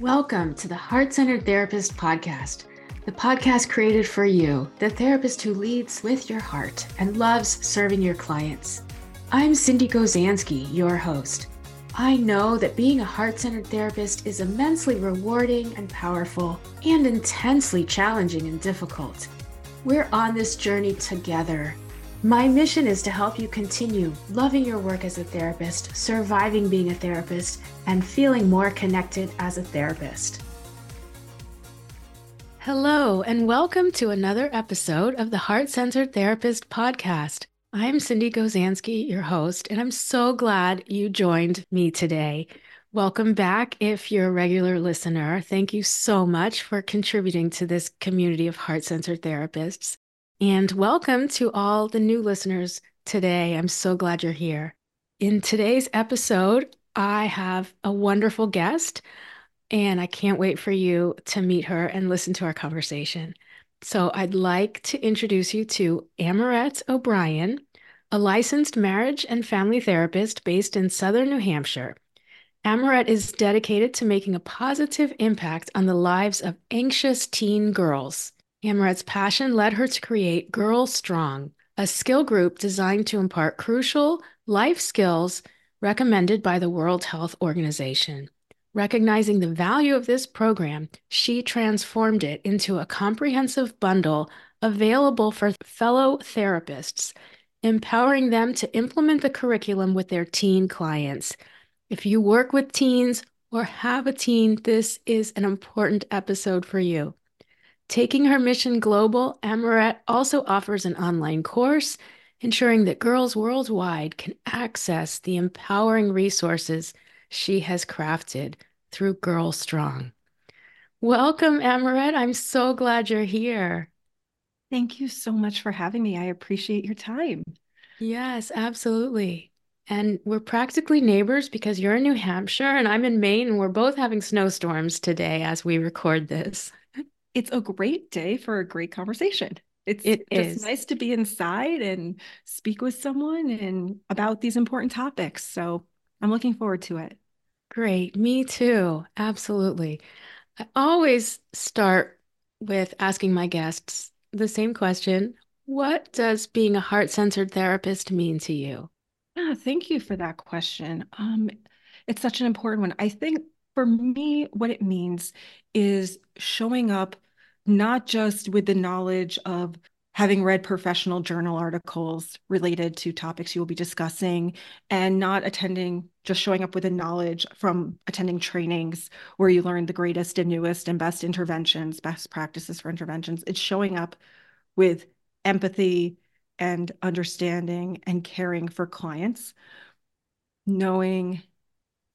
Welcome to the Heart Centered Therapist Podcast, the podcast created for you, the therapist who leads with your heart and loves serving your clients. I'm Sindee Gozansky, your host. I know that being a heart centered therapist is immensely rewarding and powerful and intensely challenging and difficult. We're on this journey together. My mission is to help you continue loving your work as a therapist, surviving being a therapist, and feeling more connected as a therapist. Hello, and welcome to another episode of the Heart Centered Therapist Podcast. I'm Sindee Gozansky, your host, and I'm so glad you joined me today. Welcome back if you're a regular listener. Thank you so much for contributing to this community of heart centered therapists. And welcome to all the new listeners today. I'm so glad you're here. In today's episode, I have a wonderful guest, and I can't wait for you to meet her and listen to our conversation. So I'd like to introduce you to Amorette O'Brien, a licensed marriage and family therapist based in Southern New Hampshire. Amorette is dedicated to making a positive impact on the lives of anxious teen girls. Amorette's passion led her to create Girl Strong, a skill group designed to impart crucial life skills recommended by the World Health Organization. Recognizing the value of this program, she transformed it into a comprehensive bundle available for fellow therapists, empowering them to implement the curriculum with their teen clients. If you work with teens or have a teen, this is an important episode for you. Taking her mission global, Amorette also offers an online course ensuring that girls worldwide can access the empowering resources she has crafted through Girl Strong. Welcome, Amorette. I'm so glad you're here. Thank you so much for having me. I appreciate your time. Yes, absolutely. And we're practically neighbors because you're in New Hampshire and I'm in Maine, and we're both having snowstorms today as we record this. It's a great day for a great conversation. It's it just is. nice to be inside and speak with someone and about these important topics. So I'm looking forward to it. Great. Me too. Absolutely. I always start with asking my guests the same question What does being a heart centered therapist mean to you? Yeah, thank you for that question. Um, it's such an important one. I think for me, what it means is showing up not just with the knowledge of having read professional journal articles related to topics you will be discussing and not attending just showing up with the knowledge from attending trainings where you learn the greatest and newest and best interventions best practices for interventions. It's showing up with empathy and understanding and caring for clients knowing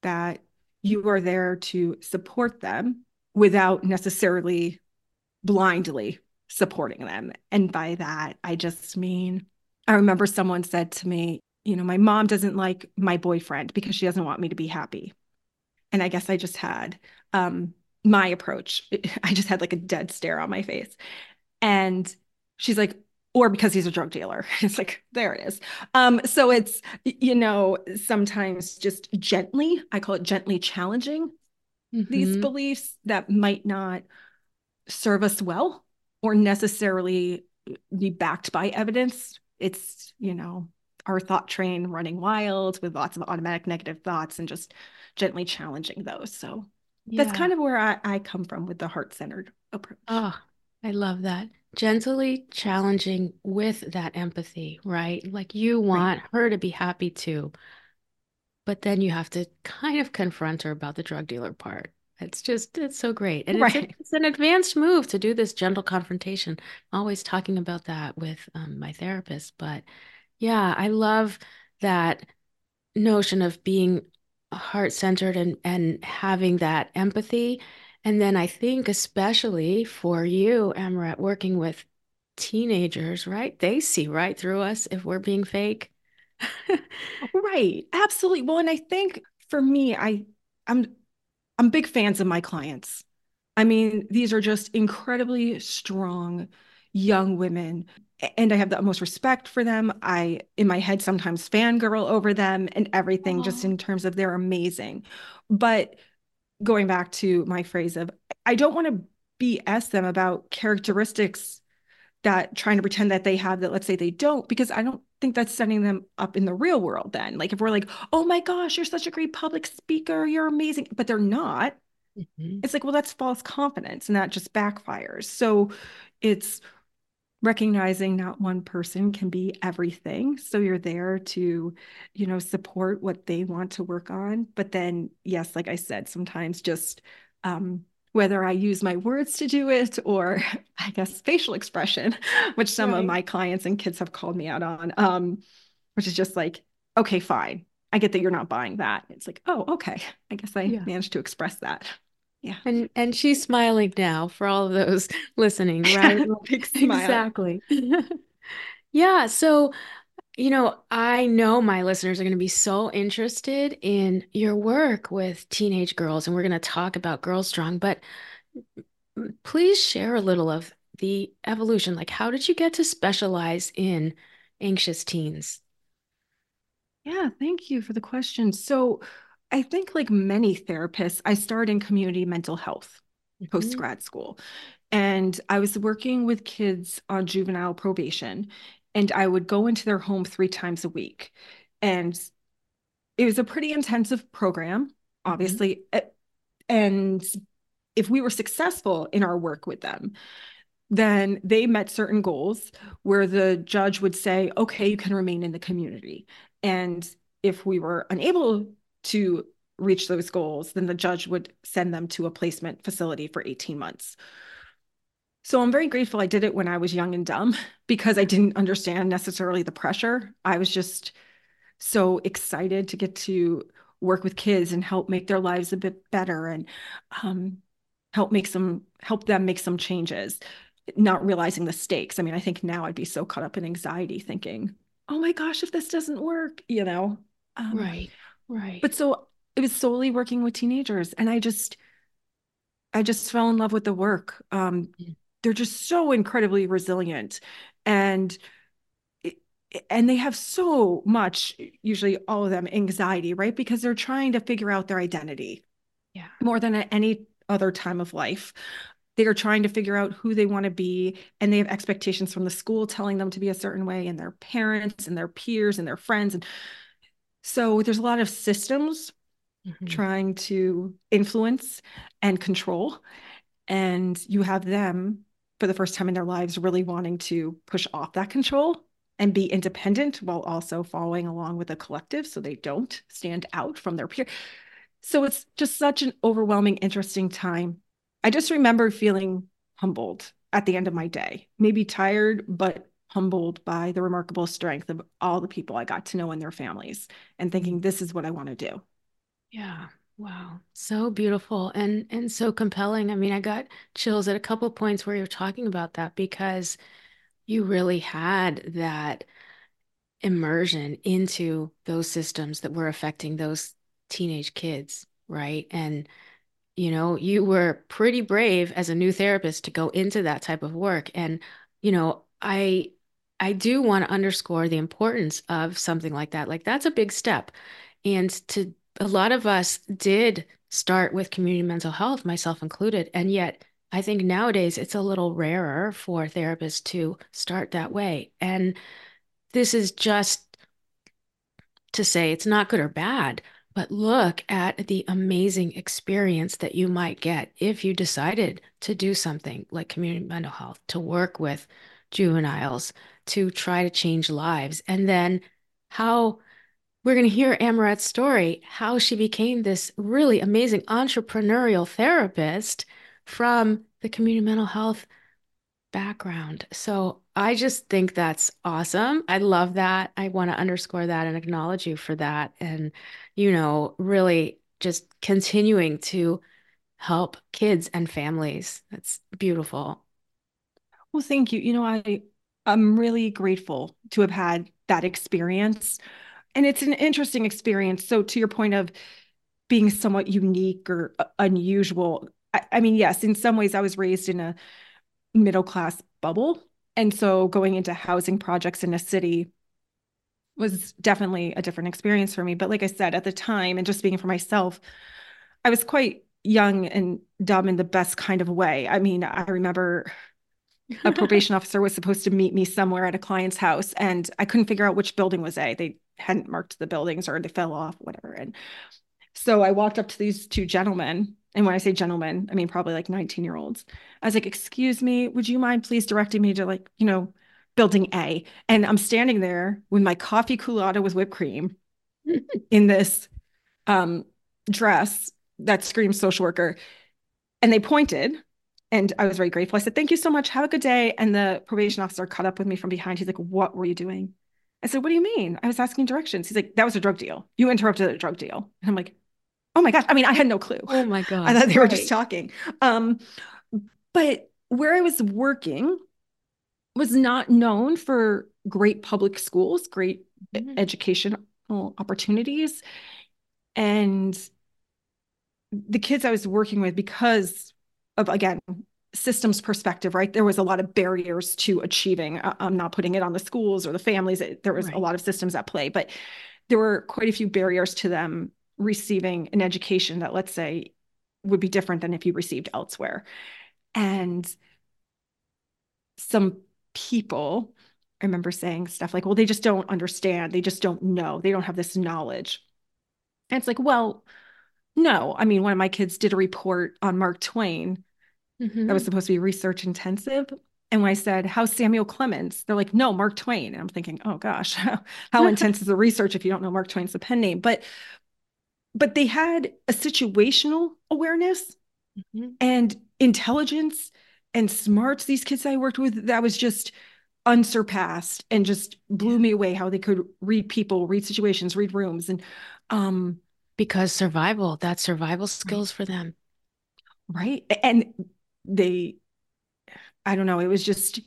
that you are there to support them without necessarily blindly supporting them. And by that, I just mean, I remember someone said to me, you know, my mom doesn't like my boyfriend because she doesn't want me to be happy. And I guess I just had um, my approach. I just had like a dead stare on my face. And she's like, or because he's a drug dealer. It's like, there it is. Um, so it's, you know, sometimes just gently, I call it gently challenging mm-hmm. these beliefs that might not serve us well or necessarily be backed by evidence. It's, you know, our thought train running wild with lots of automatic negative thoughts and just gently challenging those. So yeah. that's kind of where I, I come from with the heart centered approach. Oh, I love that. Gently challenging with that empathy, right? Like you want right. her to be happy too. But then you have to kind of confront her about the drug dealer part. It's just, it's so great. And right. it's, it's, an advanced move to do this gentle confrontation. I'm always talking about that with um, my therapist. But yeah, I love that notion of being heart centered and, and having that empathy. And then I think, especially for you, Amorette, working with teenagers, right? They see right through us if we're being fake. right. Absolutely. Well, and I think for me, I, I'm I'm big fans of my clients. I mean, these are just incredibly strong young women and I have the utmost respect for them. I, in my head, sometimes fangirl over them and everything, just in terms of they're amazing. But going back to my phrase of I don't want to BS them about characteristics that trying to pretend that they have that let's say they don't because I don't think that's setting them up in the real world then. Like if we're like, "Oh my gosh, you're such a great public speaker, you're amazing," but they're not. Mm-hmm. It's like, well, that's false confidence and that just backfires. So it's recognizing not one person can be everything. So you're there to you know support what they want to work on. But then yes like i said sometimes just um whether i use my words to do it or i guess facial expression which some right. of my clients and kids have called me out on um which is just like okay fine. I get that you're not buying that. It's like oh okay. I guess i yeah. managed to express that yeah. And and she's smiling now for all of those listening, right? exactly. yeah. So, you know, I know my listeners are going to be so interested in your work with teenage girls, and we're going to talk about Girl Strong, but please share a little of the evolution. Like, how did you get to specialize in anxious teens? Yeah, thank you for the question. So, I think, like many therapists, I started in community mental health mm-hmm. post grad school. And I was working with kids on juvenile probation, and I would go into their home three times a week. And it was a pretty intensive program, mm-hmm. obviously. Mm-hmm. And if we were successful in our work with them, then they met certain goals where the judge would say, okay, you can remain in the community. And if we were unable to reach those goals, then the judge would send them to a placement facility for 18 months. So I'm very grateful I did it when I was young and dumb because I didn't understand necessarily the pressure. I was just so excited to get to work with kids and help make their lives a bit better and um, help make some help them make some changes not realizing the stakes i mean i think now i'd be so caught up in anxiety thinking oh my gosh if this doesn't work you know um, right Right. But so it was solely working with teenagers and I just I just fell in love with the work. Um, they're just so incredibly resilient and and they have so much usually all of them anxiety right because they're trying to figure out their identity yeah more than at any other time of life they are trying to figure out who they want to be and they have expectations from the school telling them to be a certain way and their parents and their peers and their friends and so there's a lot of systems mm-hmm. trying to influence and control. And you have them for the first time in their lives really wanting to push off that control and be independent while also following along with a collective so they don't stand out from their peer. So it's just such an overwhelming, interesting time. I just remember feeling humbled at the end of my day, maybe tired, but humbled by the remarkable strength of all the people I got to know and their families and thinking mm-hmm. this is what I want to do. Yeah. Wow. So beautiful and and so compelling. I mean, I got chills at a couple points where you're talking about that because you really had that immersion into those systems that were affecting those teenage kids, right? And you know, you were pretty brave as a new therapist to go into that type of work and you know, I I do want to underscore the importance of something like that. Like that's a big step. And to a lot of us did start with community mental health, myself included. And yet I think nowadays it's a little rarer for therapists to start that way. And this is just to say it's not good or bad, but look at the amazing experience that you might get if you decided to do something like community mental health, to work with juveniles, to try to change lives. And then how we're going to hear Amorette's story, how she became this really amazing entrepreneurial therapist from the community mental health background. So I just think that's awesome. I love that. I want to underscore that and acknowledge you for that. And, you know, really just continuing to help kids and families. That's beautiful. Well, thank you. You know, I I'm really grateful to have had that experience. And it's an interesting experience. So, to your point of being somewhat unique or unusual, I, I mean, yes, in some ways, I was raised in a middle class bubble. And so, going into housing projects in a city was definitely a different experience for me. But, like I said, at the time, and just speaking for myself, I was quite young and dumb in the best kind of way. I mean, I remember a probation officer was supposed to meet me somewhere at a client's house and I couldn't figure out which building was A. They hadn't marked the buildings or they fell off, whatever. And so I walked up to these two gentlemen. And when I say gentlemen, I mean probably like 19 year olds. I was like, excuse me, would you mind please directing me to like, you know, building A? And I'm standing there with my coffee Coolatta with whipped cream in this um, dress that screams social worker. And they pointed and I was very grateful. I said, Thank you so much. Have a good day. And the probation officer caught up with me from behind. He's like, What were you doing? I said, What do you mean? I was asking directions. He's like, That was a drug deal. You interrupted a drug deal. And I'm like, Oh my gosh. I mean, I had no clue. Oh my God. I thought they were right. just talking. Um, but where I was working was not known for great public schools, great mm-hmm. educational opportunities. And the kids I was working with, because of again systems perspective right? There was a lot of barriers to achieving i'm not putting it on the schools or the families. There was right. a lot of systems at play but there were quite a few barriers to them receiving an education that let's say would be different than if you received elsewhere. And some people i remember saying stuff like well they just don't understand. They just don't know. They don't have this knowledge. And it's like well no. I mean one of my kids did a report on mark twain mm-hmm. that was supposed to be research intensive. And when I said, How's Samuel Clemens? They're like, No, Mark Twain. And I'm thinking, Oh gosh, how, intense is the research if you don't know Mark Twain's the pen name? But but they had a situational awareness mm-hmm. and intelligence and smarts, these kids I worked with, that was just unsurpassed and just blew me away how they could read people, read situations, read rooms. And um because survival, that's survival skills right. for them. Right. And they i don't know it was just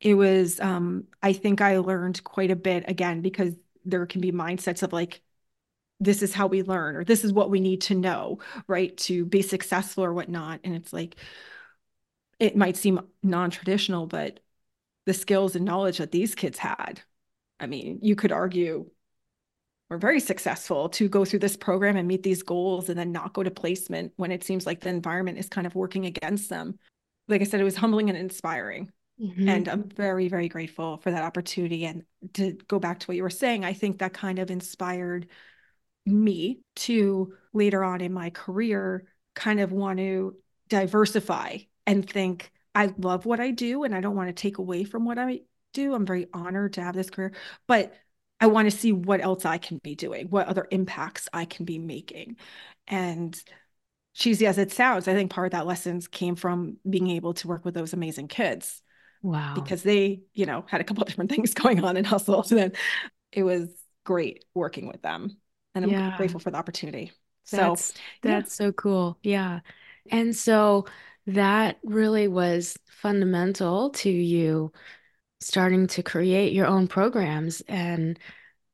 it was um i think i learned quite a bit again because there can be mindsets of like this is how we learn or this is what we need to know right to be successful or whatnot. And it's like it might seem non-traditional but the skills and knowledge that these kids had i mean you could argue were very successful to go through this program and meet these goals and then not go to placement when it seems like the environment is kind of working against them. Like I said, it was humbling and inspiring. Mm-hmm. And I'm very, very grateful for that opportunity. And to go back to what you were saying, I think that kind of inspired me to later on in my career kind of want to diversify and think, I love what I do and I don't want to take away from what I do. I'm very honored to have this career, but I want to see what else I can be doing, what other impacts I can be making. And cheesy as it sounds, I think part of that lessons came from being able to work with those amazing kids. Wow. Because they, you know, had a couple of different things going on in hustle. So then it was great working with them. And I'm yeah. grateful for the opportunity. That's, so that's yeah. so cool. Yeah. And so that really was fundamental to you starting to create your own programs. And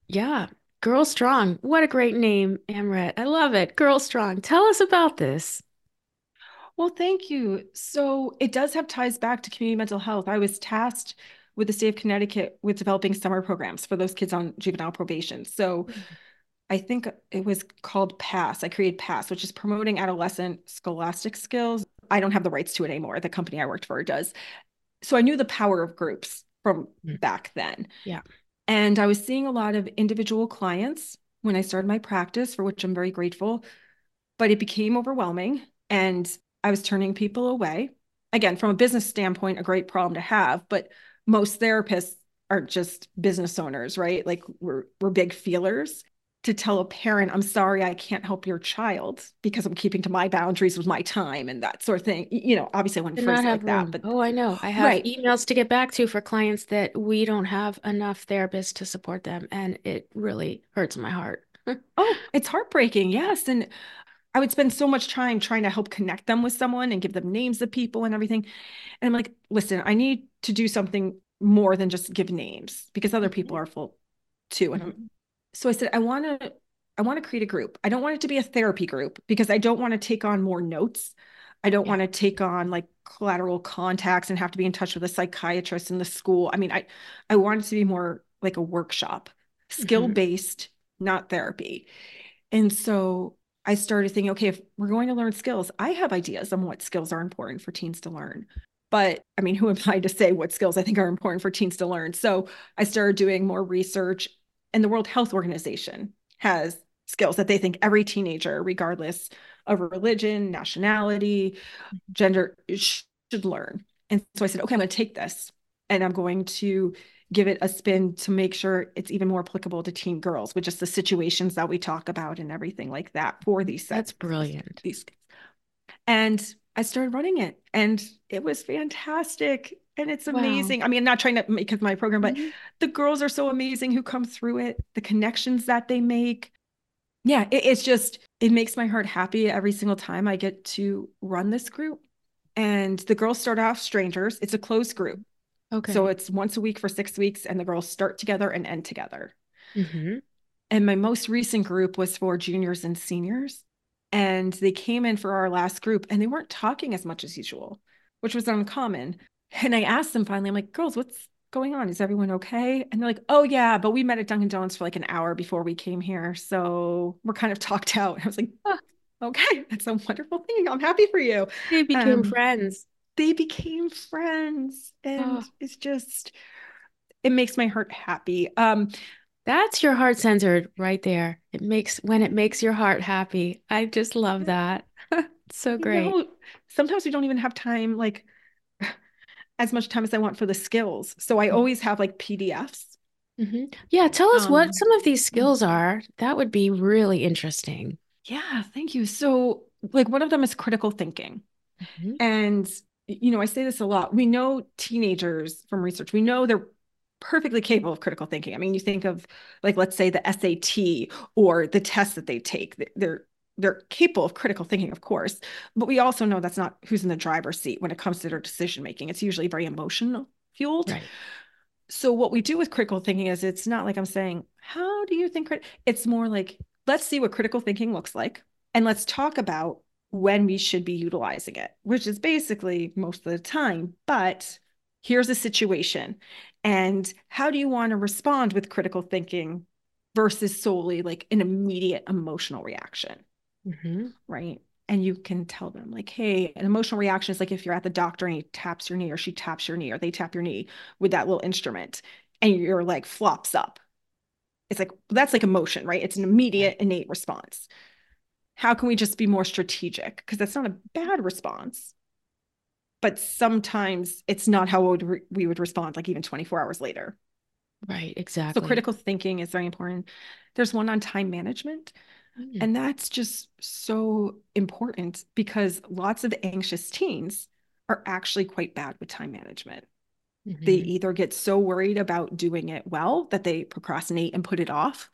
yeah, Girl Strong. What a great name, Amorette. I love it. Girl Strong. Tell us about this. Well, thank you. So it does have ties back to community mental health. I was tasked with the state of Connecticut with developing summer programs for those kids on juvenile probation. So. I think it was called PASS. I created PASS, which is promoting adolescent scholastic skills. I don't have the rights to it anymore. The company I worked for does. So I knew the power of groups from mm. back then. Yeah. And I was seeing a lot of individual clients when I started my practice, for which I'm very grateful, but it became overwhelming and I was turning people away. Again, from a business standpoint, a great problem to have, but most therapists aren't just business owners, right? Like we're we're big feelers to tell a parent, I'm sorry, I can't help your child because I'm keeping to my boundaries with my time and that sort of thing. You know, obviously I wouldn't phrase like room. that, but oh, I know. I have right. emails to get back to for clients that we don't have enough therapists to support them. And it really hurts my heart. oh, it's heartbreaking. Yes. And I would spend so much time trying to help connect them with someone and give them names of people and everything. And I'm like, listen, I need to do something more than just give names because other people mm-hmm. are full too. And I'm mm-hmm so I said, I want to, I want to create a group. I don't want it to be a therapy group because I don't want to take on more notes. I don't yeah. want to take on like collateral contacts and have to be in touch with a psychiatrist in the school. I mean, I, I want it to be more like a workshop, skill based, mm-hmm. not therapy. And so I started thinking, okay, if we're going to learn skills, I have ideas on what skills are important for teens to learn. But I mean, who am I to say what skills I think are important for teens to learn? So I started doing more research, and the World Health Organization has skills that they think every teenager, regardless of religion, nationality, gender, should learn. And so I said, okay, I'm going to take this and I'm going to give it a spin to make sure it's even more applicable to teen girls with just the situations that we talk about and everything like that for these sets. That's brilliant. These and I started running it and it was fantastic and it's amazing. Wow. I mean, I'm not trying to make it my program, but mm-hmm. the girls are so amazing who come through it, the connections that they make. Yeah, it, it's just, it makes my heart happy every single time I get to run this group. And the girls start off strangers. It's a closed group. Okay. So it's once a week for six weeks, and the girls start together and end together. Mm-hmm. And my most recent group was for juniors and seniors. And they came in for our last group and they weren't talking as much as usual, which was uncommon. And I asked them finally, I'm like, girls, what's going on? Is everyone okay? And they're like, oh, yeah, but we met at Dunkin' Donuts for like an hour before we came here. So we're kind of talked out. I was like, oh, okay, that's a wonderful thing. I'm happy for you. They became um, friends they became friends and oh. it's just it makes my heart happy um that's your heart centered right there it makes when it makes your heart happy i just love that so great you know, sometimes we don't even have time like as much time as i want for the skills so i mm-hmm. always have like pdfs mm-hmm. yeah tell us um, what some of these skills are that would be really interesting yeah thank you so like one of them is critical thinking mm-hmm. and you know, I say this a lot. We know teenagers from research, we know they're perfectly capable of critical thinking. I mean, you think of like, let's say the SAT or the tests that they take, they're they're capable of critical thinking, of course, but we also know that's not who's in the driver's seat when it comes to their decision making. It's usually very emotional fueled. Right. So what we do with critical thinking is it's not like I'm saying, how do you think? It's more like, let's see what critical thinking looks like. And let's talk about when we should be utilizing it, which is basically most of the time. But here's a situation. And how do you want to respond with critical thinking versus solely like an immediate emotional reaction? Mm-hmm. Right. And you can tell them, like, hey, an emotional reaction is like if you're at the doctor and he taps your knee or she taps your knee or they tap your knee with that little instrument and your leg flops up. It's like, that's like emotion, right? It's an immediate innate response how can we just be more strategic? Because that's not a bad response. But sometimes it's not how we would, we would respond, like even 24 hours later. Right, exactly. So critical thinking is very important. There's one on time management. Mm. And that's just so important because lots of anxious teens are actually quite bad with time management. Mm-hmm. They either get so worried about doing it well that they procrastinate and put it off,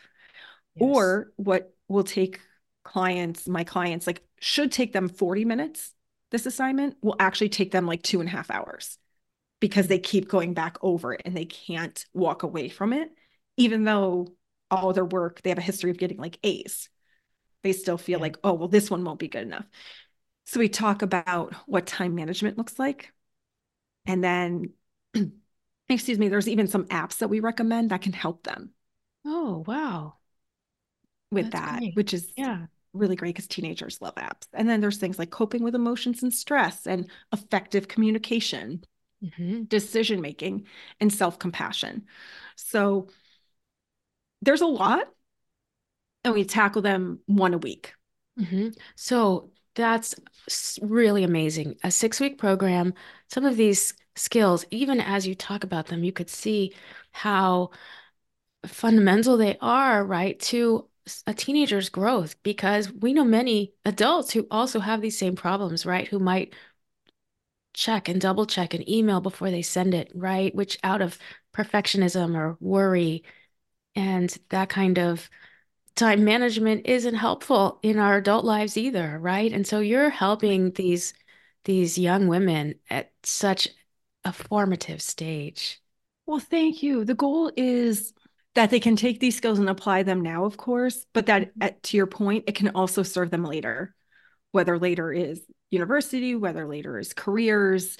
yes. or what will take clients, my clients, like should take them 40 minutes. This assignment will actually take them like two and a half hours because they keep going back over it and they can't walk away from it, even though all their work, they have a history of getting like A's. They still feel yeah. like, oh, well, this one won't be good enough. So we talk about what time management looks like. And then, excuse me, there's even some apps that we recommend that can help them. Oh, wow. With That's that, great. which is yeah really great because teenagers love apps. And then there's things like coping with emotions and stress and effective communication, mm-hmm. decision making, and self compassion. So there's a lot, and we tackle them one a week. Mm-hmm. So that's really amazing. A six week program, some of these skills, even as you talk about them, you could see how fundamental they are, right, to a teenager's growth because we know many adults who also have these same problems, right? Who might check and double check an email before they send it, right? Which out of perfectionism or worry and that kind of time management isn't helpful in our adult lives either, right? And so you're helping these these young women at such a formative stage. Well, thank you. The goal is that they can take these skills and apply them now, of course, but that mm-hmm. at, to your point, it can also serve them later, whether later is university, whether later is careers,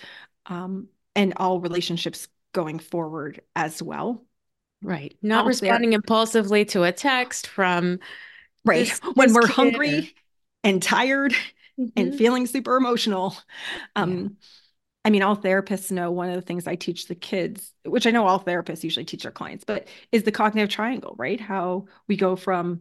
um, and all relationships going forward as well. Right. Not responding impulsively to a text from right this, when this we're kid. hungry and tired mm-hmm. and feeling super emotional. Um, yeah. I mean, all therapists know one of the things I teach the kids, which I know all therapists usually teach their clients, but is the cognitive triangle, right? How we go from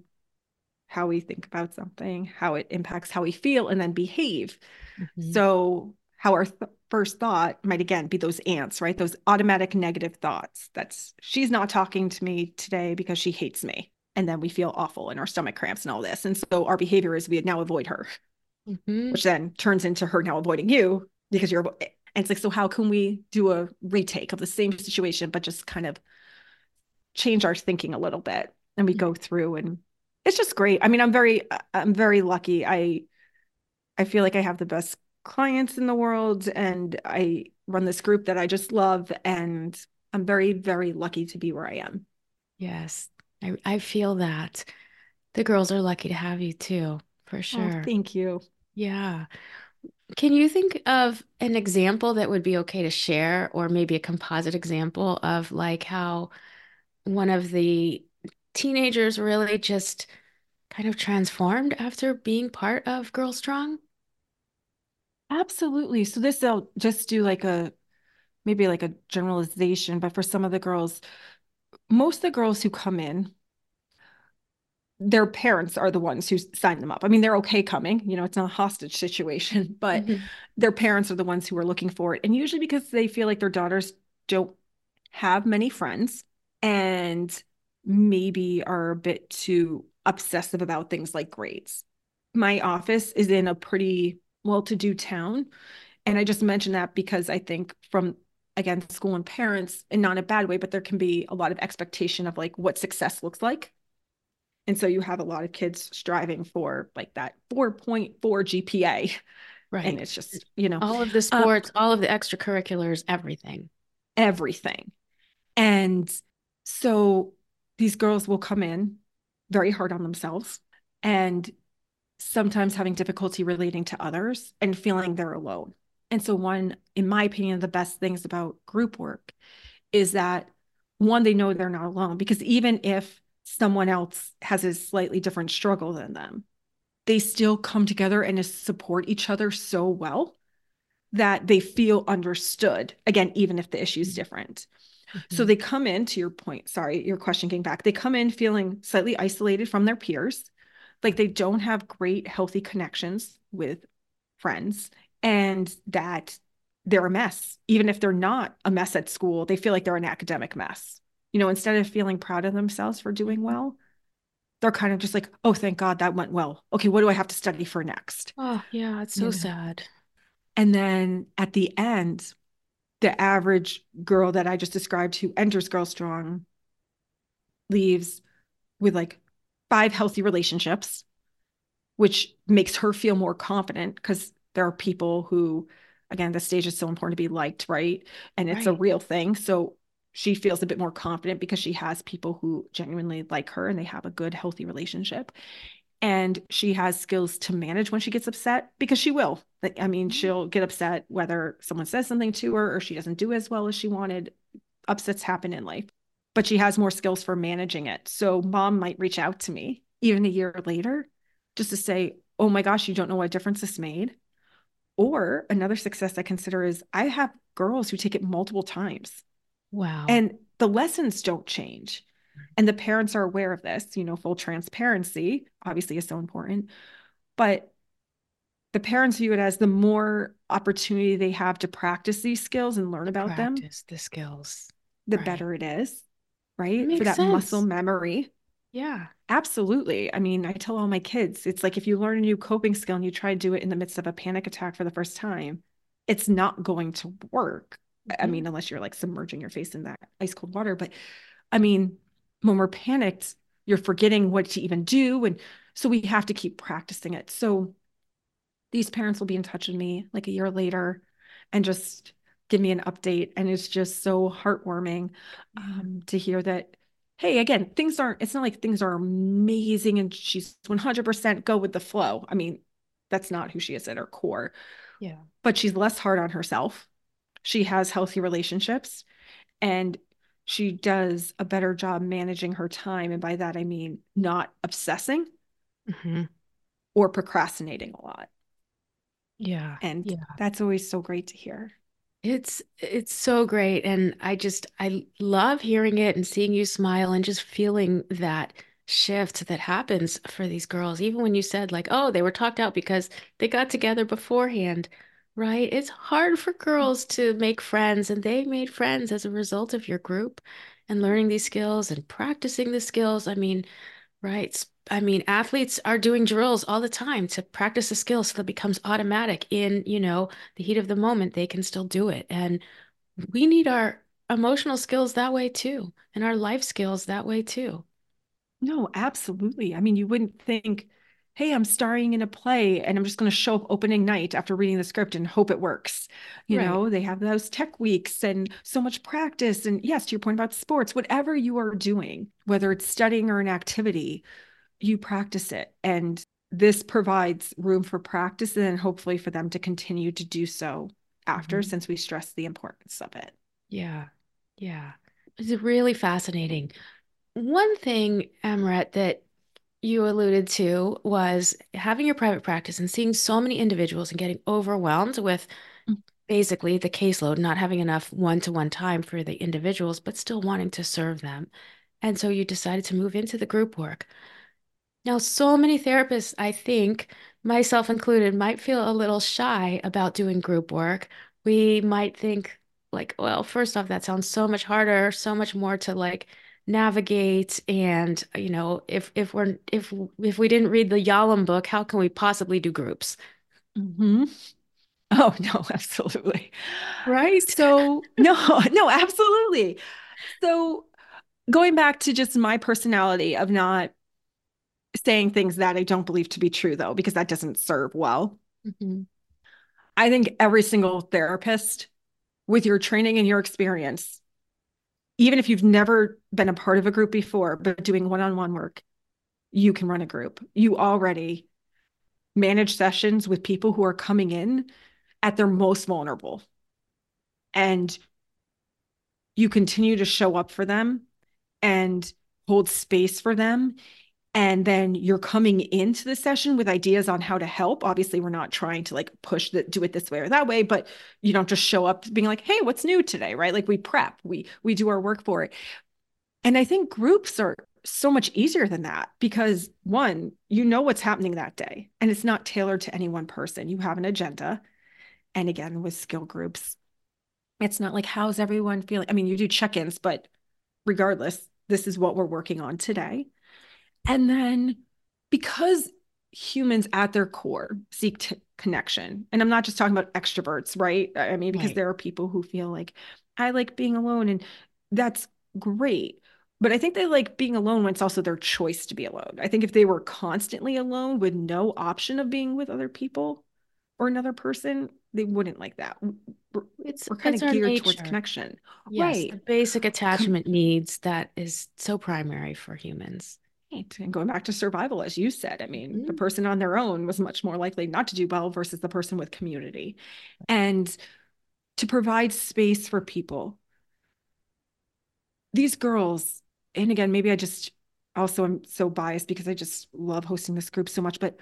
how we think about something, how it impacts how we feel, and then behave. Mm-hmm. So, how our th- first thought might again be those ants, right? Those automatic negative thoughts. That's she's not talking to me today because she hates me. And then we feel awful and our stomach cramps and all this. And so our behavior is we now avoid her, mm-hmm. which then turns into her now avoiding you because you're. And it's like, so how can we do a retake of the same situation, but just kind of change our thinking a little bit? And we go through and it's just great. I mean, I'm very, I'm very lucky. I, I feel like I have the best clients in the world and I run this group that I just love. And I'm very, very lucky to be where I am. Yes. I, I feel that the girls are lucky to have you too, for oh, sure. Oh, thank you. Yeah. Can you think of an example that would be okay to share, or maybe a composite example of like how one of the teenagers really just kind of transformed after being part of Girl Strong? Absolutely. So this I'll just do like a maybe like a generalization, but for some of the girls, most of the girls who come in, their parents are the ones who sign them up. I mean, they're okay coming, you know, it's not a hostage situation, but mm-hmm. their parents are the ones who are looking for it. And usually because they feel like their daughters don't have many friends and maybe are a bit too obsessive about things like grades. My office is in a pretty well to do town. And I just mentioned that because I think from again school and parents and not in a bad way but there can be a lot of expectation of like what success looks like. And so you have a lot of kids striving for like that 4.4 gpa right and it's just you know all of the uh, sports all of the extracurriculars everything. Everything. And so these girls will come in very hard on themselves. And sometimes having difficulty relating to others and feeling they're alone. And so, one, in my opinion, the best things about group work is that one, they know they're not alone because even if someone else has a slightly different struggle than them, they still come together and support each other so well that they feel understood. Again, even if the issue is different. Mm-hmm. So they come in, to your point, sorry, your question came back. They come in feeling slightly isolated from their peers, like they don't have great, healthy connections with friends, and that they're a mess. Even if they're not a mess at school, they feel like they're an academic mess. You know, instead of feeling proud of themselves for doing well, they're kind of just like, oh, thank God that went well. Okay, what do I have to study for next? Oh, yeah, it's so sad. And then at the end, the average girl that I just described who enters Girl Strong leaves with like five healthy relationships, which makes her feel more confident because there are people who, again, the stage is so important to be liked, right? And it's right. a real thing. So she feels a bit more confident because she has people who genuinely like her and they have a good, healthy relationship and she has skills to manage when she gets upset because she will like i mean mm-hmm. she'll get upset whether someone says something to her or she doesn't do as well as she wanted upsets happen in life but she has more skills for managing it. So mom might reach out to me even a year later just to say oh my gosh you don't know what difference this made. Or another success i consider is i have girls who take it multiple times. Wow. And the lessons don't change. And the parents are aware of this you know full transparency obviously is so important. But the parents view it as the more opportunity they have to practice these skills and learn about practice them the skills. the right. better it is right for that sense. muscle memory yeah absolutely i mean i tell all my kids it's like if you learn a new coping skill and you try to do it in the midst of a panic attack for the first time it's not going to work mm-hmm. i mean unless you're like submerging your face in that ice cold water but i mean when we're panicked, you're forgetting what to even do. And so we have to keep practicing it. So these parents will be in touch with me like a year later and just give me an update. And it's just so heartwarming um, to hear that, hey, again, things aren't, it's not like things are amazing and she's 100% go with the flow. I mean, that's not who she is at her core. Yeah. But she's less hard on herself. She has healthy relationships and she does a better job managing her time. And by that, I mean not obsessing. Mm-hmm. or procrastinating a lot. Yeah. And yeah. that's always so great to hear. It's it's so great and I just I love hearing it and seeing you smile and just feeling that shift that happens for these girls even when you said like oh they were talked out because they got together beforehand right? It's hard for mm. girls to make friends and they made friends as a result of your group and learning these skills and practicing the skills I mean right I mean, athletes are doing drills all the time to practice a skill so that it becomes automatic in, you know, the heat of the moment, they can still do it. And we need our emotional skills that way too, and our life skills that way too. No, absolutely. I mean, you wouldn't think, hey, I'm starring in a play and I'm just going to show up opening night after reading the script and hope it works. You right. know, they have those tech weeks and so much practice. And yes, to your point about sports, whatever you are doing, whether it's studying or an activity, you practice it. And this provides room for practice and hopefully for them to continue to do so after, mm-hmm. since we stress the importance of it. Yeah. Yeah. It's really fascinating. One thing, Amorette, that you alluded to was having your private practice and seeing so many individuals and getting overwhelmed with mm. basically the caseload, not having enough one to one time for the individuals, but still wanting to serve them. And so you decided to move into the group work. Now, so many therapists, I think, myself included, might feel a little shy about doing group work. We might think, like, well, first off, that sounds so much harder, so much more to like navigate. And, you know, if if we're if if we didn't read the Yalom book, how can we possibly do groups? Mm-hmm. Oh no, absolutely. Right. So no, no, absolutely. So going back to just my personality of not saying things that I don't believe to be true, though, because that doesn't serve well. Mm-hmm. I think every single therapist, with your training and your experience, even if you've never been a part of a group before, but doing one on one work, you can run a group. You already manage sessions with people who are coming in at their most vulnerable. And you continue to show up for them and hold space for them and then you're coming into the session with ideas on how to help. Obviously we're not trying to like push that do it this way or that way but you don't just show up being like hey what's new today? Right? Like we prep. We we do our work for it. And i think groups are so much easier than that because one you know what's happening that day and it's not tailored to any one person. You have an agenda. And again with skill groups it's not like how's everyone feeling? I mean you do check-ins but regardless this is what we're working on today and then because humans at their core seek t- connection, and I'm not just talking about extroverts, right? I mean, because right. there are people who feel like I like being alone, and that's great. But I think they like being alone when it's also their choice to be alone. I think if they were constantly alone with no option of being with other people or another person, they wouldn't like that. We're, it's we're kind of geared nature. towards connection. Yes, right. The basic attachment needs that is so primary for humans. Right. And going back to survival, as you said, I mean, mm-hmm. the person on their own was much more likely not to do well versus the person with community. And to provide space for people. These girls, and again, maybe I just also am so biased because I just love hosting this group so much, but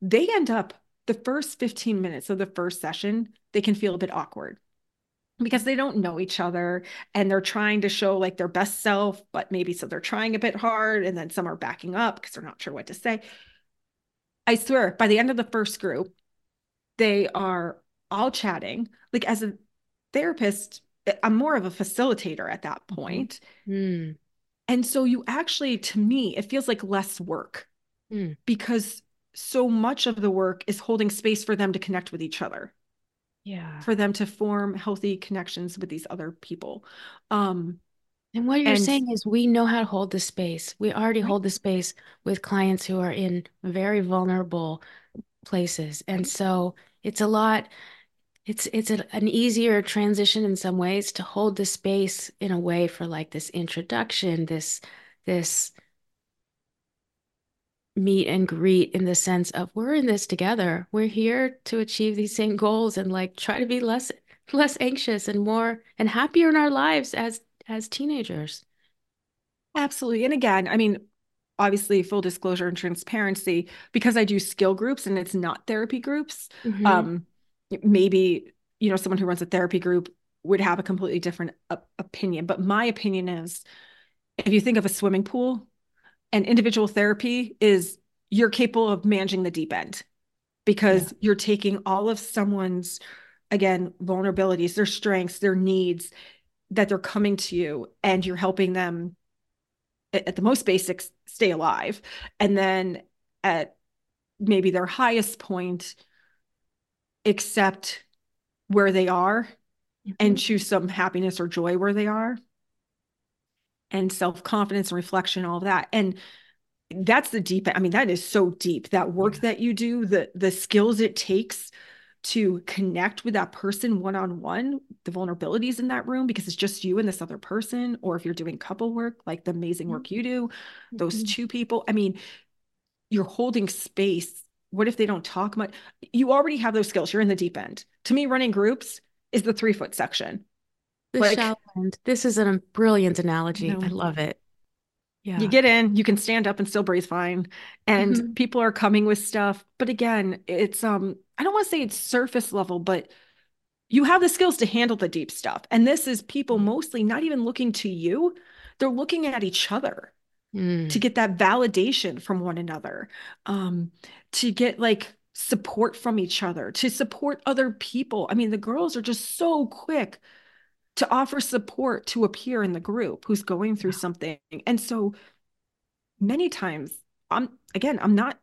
they end up the first 15 minutes of the first session, they can feel a bit awkward because they don't know each other and they're trying to show like their best self, but maybe so they're trying a bit hard and then some are backing up because they're not sure what to say. I swear, by the end of the first group, they are all chatting. Like as a therapist, eh, I'm more of a facilitator at that point. Mm. And so you actually, to me, it feels like less work mm. because so much of the work is holding space for them to connect with each other yeah. for them to form healthy connections with these other people. Um and what you're and, saying is we know how to hold the space. We already right. hold the space with clients who are in very vulnerable places. And so it's a lot it's it's a, an easier transition in some ways to hold the space in a way for like this introduction this this meet and greet in the sense of we're in this together. We're here to achieve these same goals and like try to be less less anxious and more and happier in our lives as as teenagers. Absolutely. And again, I mean, obviously full disclosure and transparency because I do skill groups and it's not therapy groups. Mm-hmm. Um, maybe you know someone who runs a therapy group would have a completely different uh, opinion, but my opinion is if you think of a swimming pool, and individual therapy is you're capable of managing the deep end because yeah. you're taking all of someone's again vulnerabilities, their strengths, their needs that they're coming to you and you're helping them at the most basics stay alive and then at maybe their highest point accept where they are mm-hmm. and choose some happiness or joy where they are and self-confidence and reflection all of that and that's the deep i mean that is so deep that work yeah. that you do the the skills it takes to connect with that person one on one, the vulnerabilities in that room because it's just you and this other person, or if you're doing couple work, like the amazing work you do, those mm-hmm. two people. I mean, you're holding space. What if they don't talk much? You already have those skills. You're in the deep end. To me, running groups is the three foot section. The like. This is a brilliant analogy. I love it. Yeah. You get in, you can stand up and still breathe fine. And mm-hmm. people are coming with stuff. But again, it's um I don't want to say it's surface level, but you have the skills to handle the deep stuff. And this is people mm. mostly not even looking to you, they're looking at each other mm. to get that validation from one another, um, to get like support from each other, to support other people. I mean, the girls are just so quick to offer support to a peer in the group who's going through something. And so many times, I'm again, I'm not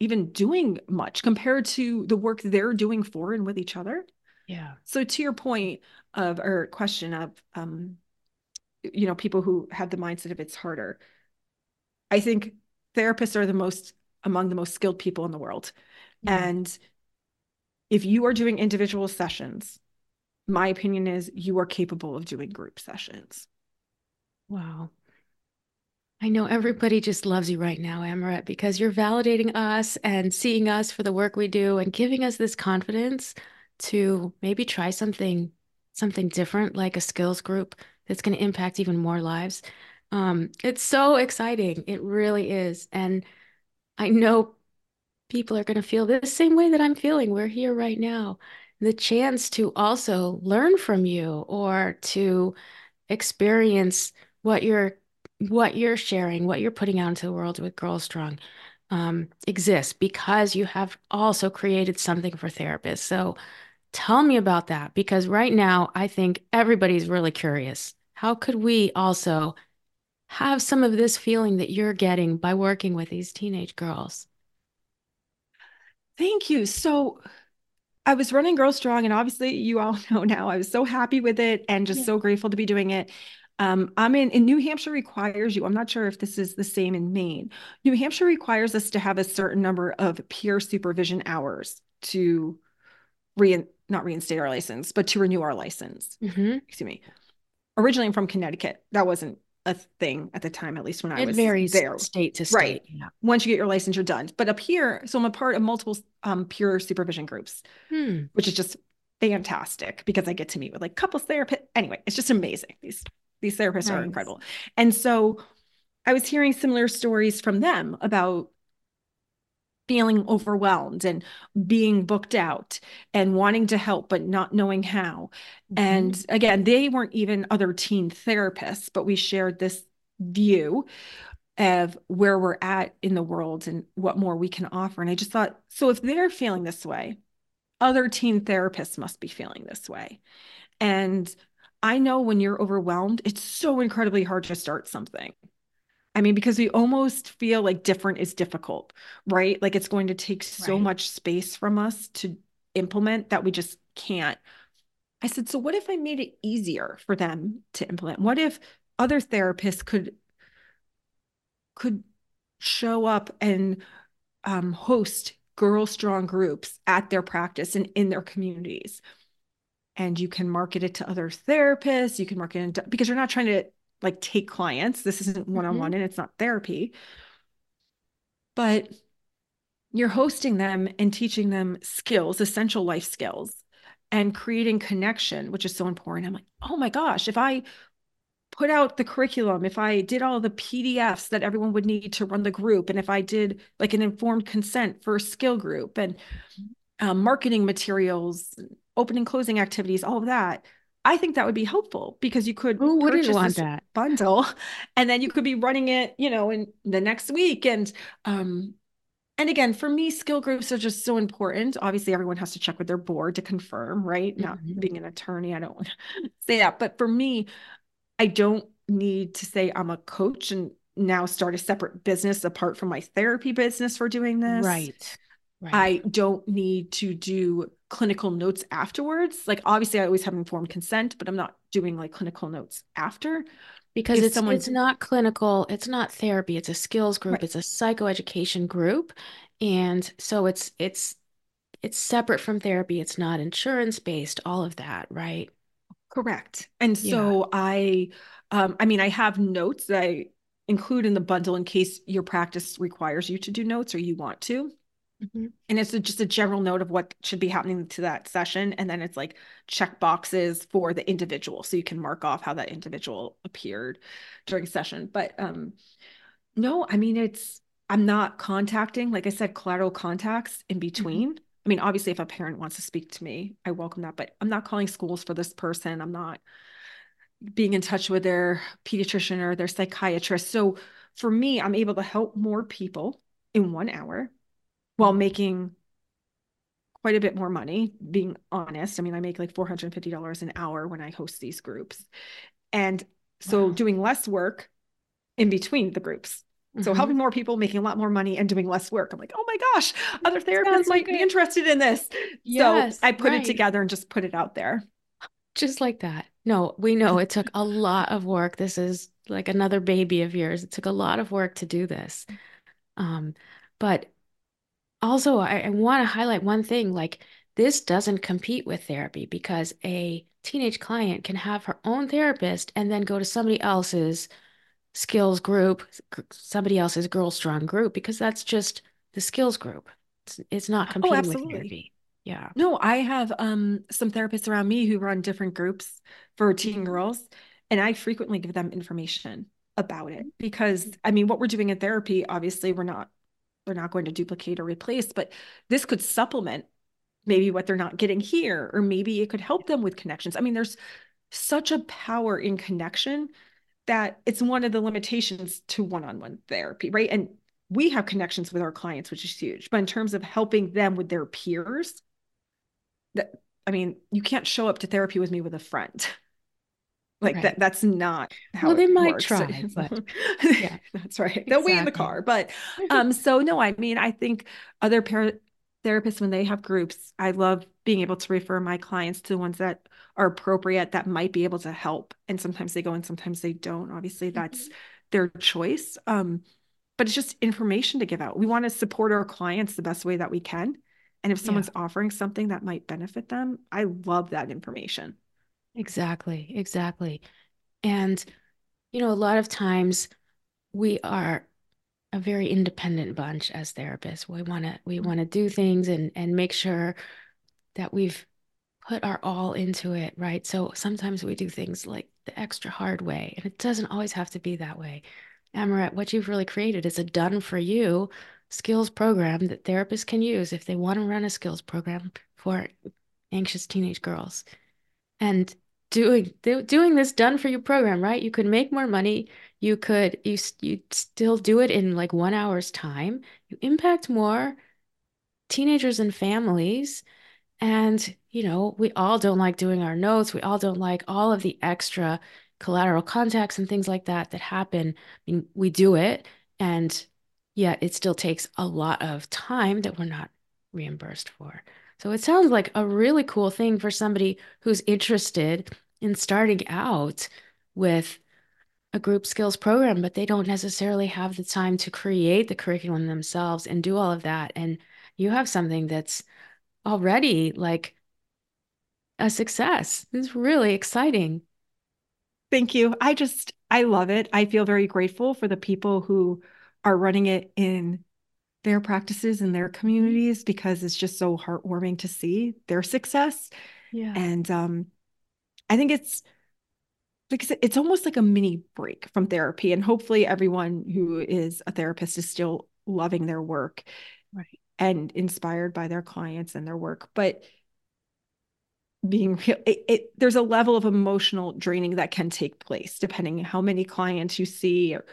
even doing much compared to the work they're doing for and with each other. Yeah. So to your point of or question of um you know people who have the mindset of it's harder. I think therapists are the most among the most skilled people in the world. Yeah. And if you are doing individual sessions, my opinion is you are capable of doing group sessions. Wow. I know everybody just loves you right now, Amorette, because you're validating us and seeing us for the work we do and giving us this confidence to maybe try something something different like a skills group that's going to impact even more lives. Um, it's so exciting. It really is. And I know people are going to feel the same way that I'm feeling. We're here right now. The chance to also learn from you or to experience what you're what you're sharing, what you're putting out into the world with Girl Strong um, exists because you have also created something for therapists. So tell me about that because right now I think everybody's really curious. How could we also have some of this feeling that you're getting by working with these teenage girls? Thank you. So I was running Girl Strong, and obviously, you all know now I was so happy with it and just yeah. so grateful to be doing it. Um, I'm in, in New Hampshire requires you, I'm not sure if this is the same in Maine. New Hampshire requires us to have a certain number of peer supervision hours to re not reinstate our license, but to renew our license. Mm-hmm. Excuse me. Originally, I'm from Connecticut. That wasn't a thing at the time, at least when I it was varies there. state to state. Right. Yeah. Once you get your license, you're done. But up here, so I'm a part of multiple um, peer supervision groups, hmm. which is just fantastic because I get to meet with like couples therapists. Anyway, it's just amazing. These these therapists nice. are incredible. And so I was hearing similar stories from them about feeling overwhelmed and being booked out and wanting to help but not knowing how. Mm-hmm. And again, they weren't even other teen therapists, but we shared this view of where we're at in the world and what more we can offer. And I just thought, so if they're feeling this way, other teen therapists must be feeling this way. And I know when you're overwhelmed, it's so incredibly hard to start something. I mean, because we almost feel like different is difficult, right? Like it's going to take so right. much space from us to implement that we just can't. I said, so what if I made it easier for them to implement? What if other therapists could could show up and um, host girl strong groups at their practice and in their communities? and you can market it to other therapists. You can market it to, because you're not trying to like take clients. This isn't one on one and it's not therapy. But you're hosting them and teaching them skills, essential life skills, and creating connection, which is so important. I'm like, oh my gosh, if I put out the curriculum, if I did all the PDFs that everyone would need to run the group, and if I did like an informed consent for a skill group and um, marketing materials, opening closing activities, all of that, I think that would be helpful because you could Who wouldn't want that bundle, and then you could be running it, you know, in the next week. And um, and again, for me, skill groups are just so important. Obviously, everyone has to check with their board to confirm, right? Mm-hmm. Not being an attorney, I don't want to say that. But for me, I don't need to say I'm a coach and now start a separate business apart from my therapy business for doing this. Right. Right. I don't need to do clinical notes afterwards. Like obviously I always have informed consent, but I'm not doing like clinical notes after because it's someone... it's not clinical, it's not therapy, it's a skills group, right. it's a psychoeducation group. And so it's it's it's separate from therapy, it's not insurance based, all of that, right? Correct. And so. I um I mean I have notes that I include in the bundle in case your practice requires you to do notes or you want to. Mm-hmm. And it's a, just a general note of what should be happening to that session. And then it's like check boxes for the individual. So you can mark off how that individual appeared during session. But um, no, I mean, it's, I'm not contacting, like I said, collateral contacts in mm-hmm. between. Mm-hmm. I mean, obviously, if a parent wants to speak to me, I welcome that, but I'm not calling schools for this person. I'm not being in touch with their pediatrician or their psychiatrist. So for me, I'm able to help more people in one hour while making quite a bit more money, being honest. I mean, I make like $450 an hour when I host these groups. And so wow. doing less work in between the groups. Mm-hmm. So helping more people, making a lot more money and doing less work. I'm like, oh my gosh, other therapists might be interested in this. Yes, so I put right. it together and just put it out there. Just like that. No, we know it took a lot of work. This is like another baby of yours. It took a lot of work to do this. Um, but also, I, I want to highlight one thing like, this doesn't compete with therapy because a teenage client can have her own therapist and then go to somebody else's skills group, somebody else's Girl Strong group, because that's just the skills group. It's, it's not oh, competing oh, with therapy. Yeah. No, I have um, some therapists around me who run different groups for teen girls, and I frequently give them information about it because I mean, what we're doing in therapy, obviously, we're not they're not going to duplicate or replace, but this could supplement maybe what they're not getting here, or maybe it could help them with connections. I mean, there's such a power in connection that it's one of the limitations to one-on-one therapy, right? And we have connections with our clients, which is huge. But in terms of helping them with their peers, that I mean, you can't show up to therapy with me with a friend. like right. that that's not how well they might works. try but yeah that's right they'll exactly. wait in the car but um so no i mean i think other parent therapists when they have groups i love being able to refer my clients to the ones that are appropriate that might be able to help and sometimes they go and sometimes they don't obviously that's mm-hmm. their choice um but it's just information to give out we want to support our clients the best way that we can and if someone's yeah. offering something that might benefit them i love that information Exactly, exactly. And, you know, a lot of times we are a very independent bunch as therapists. We want to we want to do things and and make sure that we've put our all into it, right? So sometimes we do things like the extra hard way, and it doesn't always have to be that way. Amorette, what you've really created is a done for you skills program that therapists can use if they want to run a skills program for anxious teenage girls. And doing doing this done for you program, right? You could make more money. You could you you still do it in like one hour's time. You impact more teenagers and families. And you know, we all don't like doing our notes. We all don't like all of the extra collateral contacts and things like that that happen. I mean, we do it, and yet it still takes a lot of time that we're not reimbursed for. So it sounds like a really cool thing for somebody who's interested in starting out with a group skills program, but they don't necessarily have the time to create the curriculum themselves and do all of that. And you have something that's already like a success. It's really exciting. Thank you. I just, I love it. I feel very grateful for the people who are running it in their practices and their communities because it's just so heartwarming to see their success. Yeah. And um, I think it's like it's almost like a mini break from therapy. And hopefully everyone who is a therapist is still loving their work right. and inspired by their clients and their work. But being real, it, it, there's a level of emotional draining that can take place depending on how many clients you see or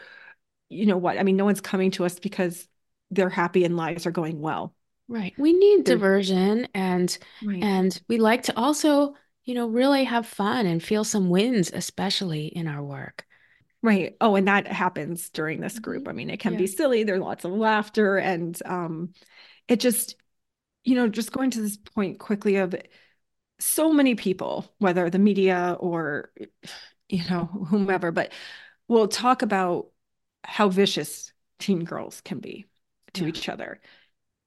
you know what. I mean, no one's coming to us because they're happy and lives are going well. Right. We need they're, diversion and right. and we like to also you know, really have fun and feel some wins, especially in our work. Right. Oh, and that happens during this group. Mm-hmm. I mean, it can yeah. be silly. There's lots of laughter and um it just, you know, just going to this point quickly of so many people, whether the media or you know, whomever, but we'll talk about how vicious teen girls can be to yeah. each other.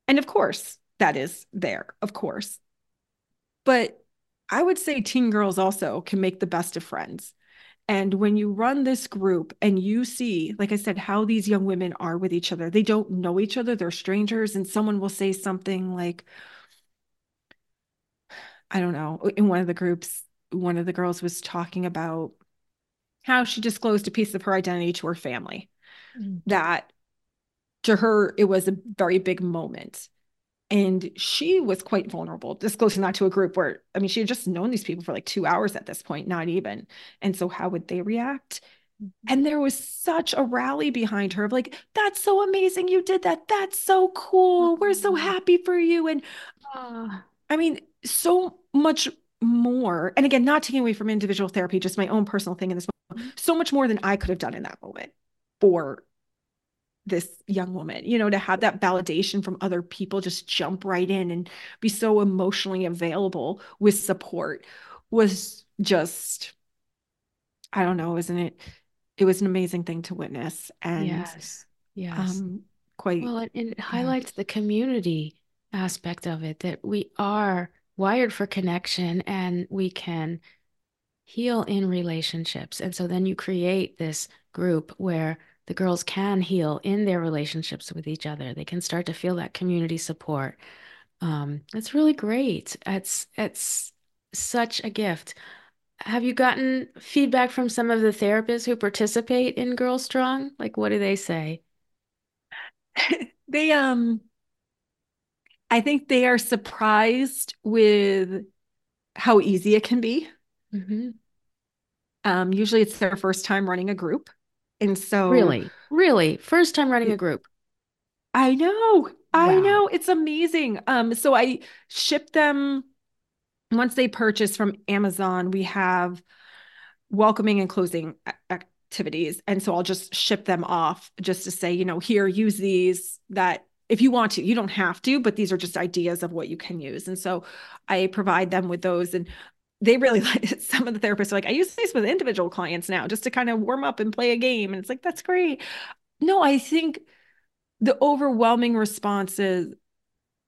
And of course, that is there, of course. But I would say teen girls also can make the best of friends. And when you run this group and you see, like I said, how these young women are with each other, they don't know each other, they're strangers, and someone will say something like, I don't know, in one of the groups, one of the girls was talking about how she disclosed a piece of her identity to her family. Mm-hmm. That to her, it was a very big moment. And she was quite vulnerable, disclosing that to a group where, I mean, she had just known these people for like two hours at this point, not even. And so, how would they react? Mm-hmm. And there was such a rally behind her of like, that's so amazing. You did that. That's so cool. We're so mm-hmm. happy for you. And uh, I mean, so much more. And again, not taking away from individual therapy, just my own personal thing in this moment, mm-hmm. so much more than I could have done in that moment for this young woman you know to have that validation from other people just jump right in and be so emotionally available with support was just i don't know isn't it it was an amazing thing to witness and yes yes um quite well it, it highlights yeah. the community aspect of it that we are wired for connection and we can heal in relationships and so then you create this group where the girls can heal in their relationships with each other. They can start to feel that community support. Um, it's really great. It's it's such a gift. Have you gotten feedback from some of the therapists who participate in Girl Strong? Like, what do they say? they um, I think they are surprised with how easy it can be. Mm-hmm. Um, usually, it's their first time running a group. And so Really? Really? First time running a group. I know. I wow. know. It's amazing. Um so I ship them once they purchase from Amazon, we have welcoming and closing activities. And so I'll just ship them off just to say, you know, here use these that if you want to, you don't have to, but these are just ideas of what you can use. And so I provide them with those. And they really like it. Some of the therapists are like, I use this with individual clients now just to kind of warm up and play a game. And it's like, that's great. No, I think the overwhelming response is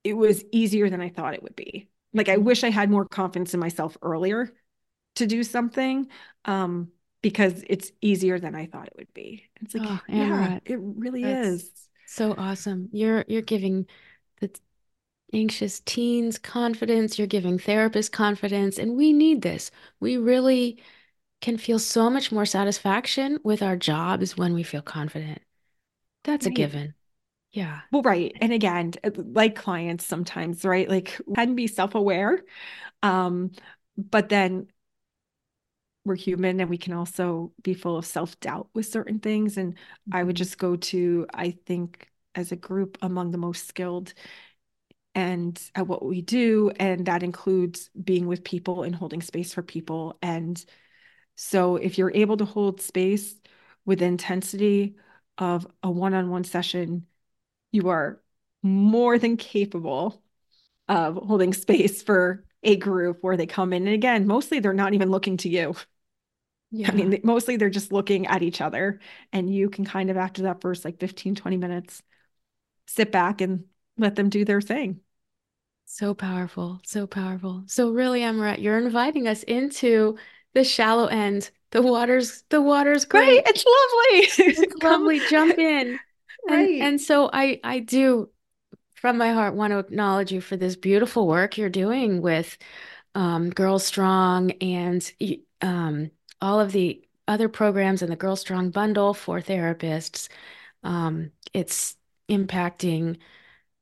it was easier than I thought it would be. Like, I wish I had more confidence in myself earlier to do something um, because it's easier than I thought it would be. It's like, oh, yeah, it really is. So awesome. You're you're giving anxious teens confidence, you're giving therapists confidence, and we need this. We really can feel so much more satisfaction with our jobs when we feel confident. That's right. a given. Yeah. Well, right. And again, uh, like clients sometimes, right? Like can be self-aware. Um, but then we're human and we can also be full of self-doubt with certain things. And mm-hmm. I would mm-hmm. just go to, I think, as a group among the most skilled and at what we do. And that includes being with people and holding space for people. And so if you're able to hold space with intensity of a one on one session, you are more than capable of holding space for a group where they come in. And again, mostly they're not even looking to you. Yeah. I mean, mostly they're just looking at each other. And you can kind of, after that first like 15, 20 minutes, sit back and let them do their thing. So powerful, so powerful. So really, Amorette, you're inviting us into the shallow end. The water's the water's great. Right, it's lovely. It's lovely. Jump in. Right. And, and so I I do from my heart want to acknowledge you for this beautiful work you're doing with um, Girl Strong and um, all of the other programs in the Girl Strong bundle for therapists. Um, it's impacting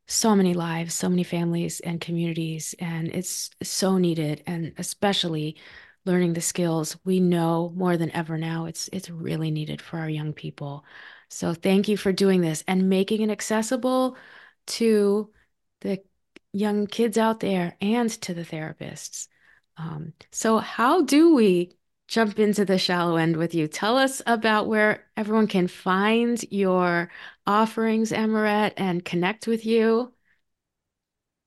so many lives, so many families and communities, and it's so needed. And especially learning the skills we know more than ever now. It's it's really needed for our young people. So thank you for doing this and making it accessible to the young kids out there and to the therapists. Um, so how do we jump into the shallow end with you? Tell us about where everyone can find your offerings, Amorette, and connect with you.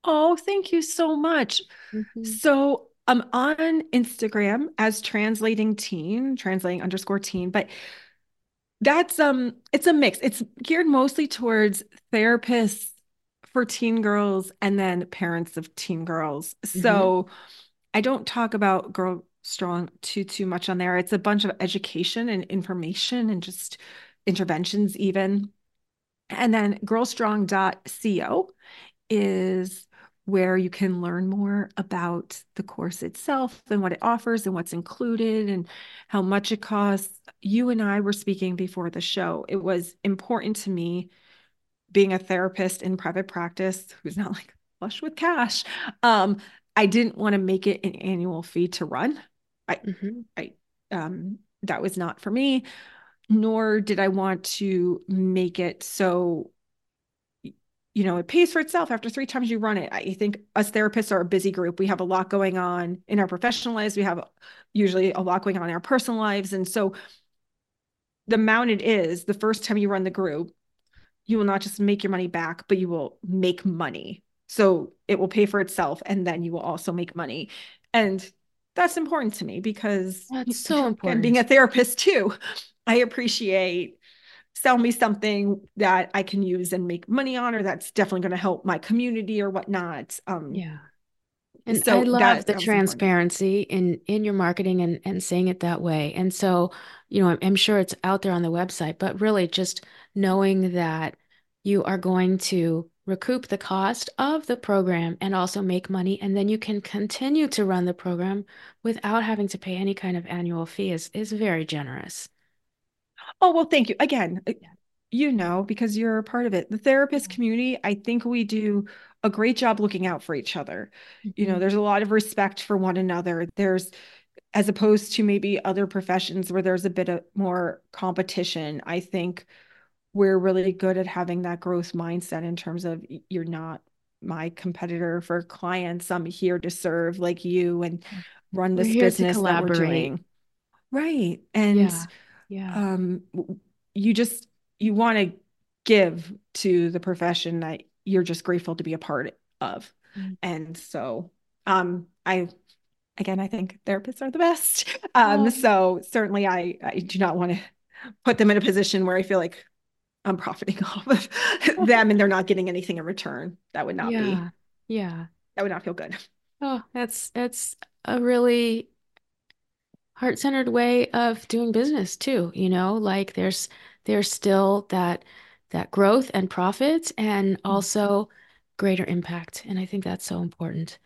Oh, thank you so much. Mm-hmm. So I'm on Instagram as translating teen, translating underscore teen, but that's um it's a mix. It's geared mostly towards therapists for teen girls and then parents of teen girls. Mm-hmm. So I don't talk about girl strong too too much on there. It's a bunch of education and information and just interventions even. And then girlstrong.co is where you can learn more about the course itself and what it offers and what's included and how much it costs. You and I were speaking before the show. It was important to me being a therapist in private practice who's not like flush with cash. Um, I didn't want to make it an annual fee to run. I, mm-hmm. I, um, that was not for me, nor did I want to make it so you know, it pays for itself after three times you run it. I think us therapists are a busy group. We have a lot going on in our professional lives. We have usually a lot going on in our personal lives. And so the amount it is, the first time you run the group, you will not just make your money back, but you will make money. So it will pay for itself and then you will also make money. And that's important to me because that's so important. And being a therapist too, I appreciate sell me something that I can use and make money on, or that's definitely going to help my community or whatnot. Um, yeah. And so I love that, the transparency in in your marketing and and saying it that way. And so, you know, I'm, I'm sure it's out there on the website, but really just knowing that you are going to recoup the cost of the program and also make money and then you can continue to run the program without having to pay any kind of annual fee is is very generous. Oh, well, thank you. Again, uh, you know, because you're a part of it. The therapist community, I think we do a great job looking out for each other. Mm-hmm. You know, mm-hmm. there's a lot of respect for one another. There's, as opposed to maybe other professions where there's a bit of more competition, I think we're really good at having that growth mindset in terms of you're not my competitor for clients. I'm here to serve like you and run this business that we're doing. Right. And yeah yeah um you just you want to give to the profession that you're just grateful to be a part of mm-hmm. and so um i again i think therapists are the best um oh. so certainly i i do not want to put them in a position where i feel like i'm profiting off of them and they're not getting anything in return. That would not yeah. be. Yeah that would not feel good. Oh that's that's a really heart-centered way of doing business too you know? Like there's there's still that that growth and profits and mm-hmm. also greater impact and i think that's so important.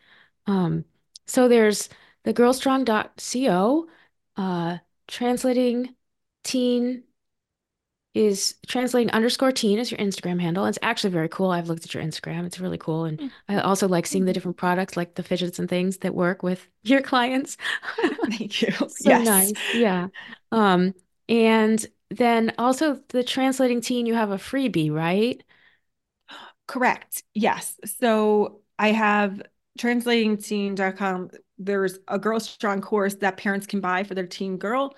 Um so there's the girlstrong.co uh translating teen is translating underscore teen as your Instagram handle. It's actually very cool. I've looked at your Instagram. It's really cool. And mm. I also like seeing the different products like the fidgets and things that work with your clients. Thank you. so yes. nice. Yeah. Um, and then also the translating teen, you have a freebie, right? Correct. Yes. So I have translatingteen.com. There's a girl strong course that parents can buy for their teen girl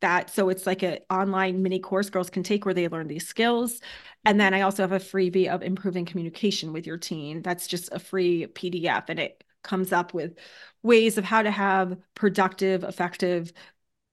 that so it's like an online mini course girls can take where they learn these skills. And then i also have a freebie of improving communication with your teen. That's just a free pdf and it comes up with ways of how to have productive effective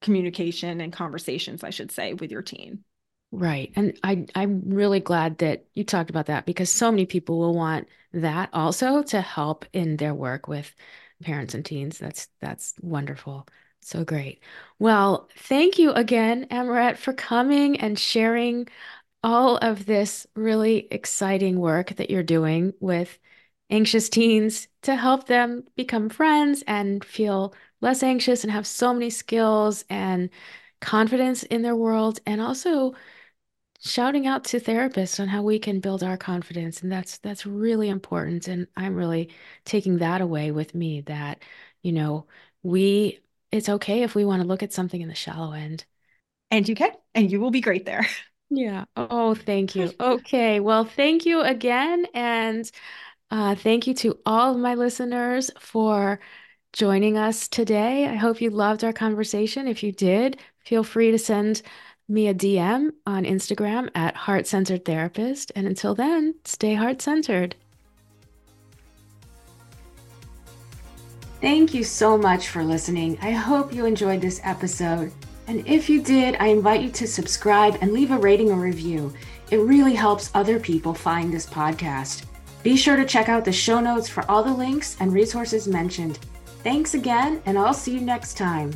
communication and conversations i should say with your teen. Right. And i i'm really glad that you talked about that because so many people will want that also to help in their work with parents and teens. That's that's wonderful so great. Well, thank you again, Amorette, for coming and sharing all of this really exciting work that you're doing with anxious teens to help them become friends and feel less anxious and have so many skills and confidence in their world and also shouting out to therapists on how we can build our confidence and that's that's really important and I'm really taking that away with me that you know we it's okay if we want to look at something in the shallow end and you can and you will be great there yeah oh thank you okay well thank you again and uh, thank you to all of my listeners for joining us today. I hope you loved our conversation. If you did, feel free to send me a DM on Instagram at Heart Centered Therapist. And until then, stay heart centered. Thank you so much for listening. I hope you enjoyed this episode. And if you did, I invite you to subscribe and leave a rating or review. It really helps other people find this podcast. Be sure to check out the show notes for all the links and resources mentioned. Thanks again, and I'll see you next time.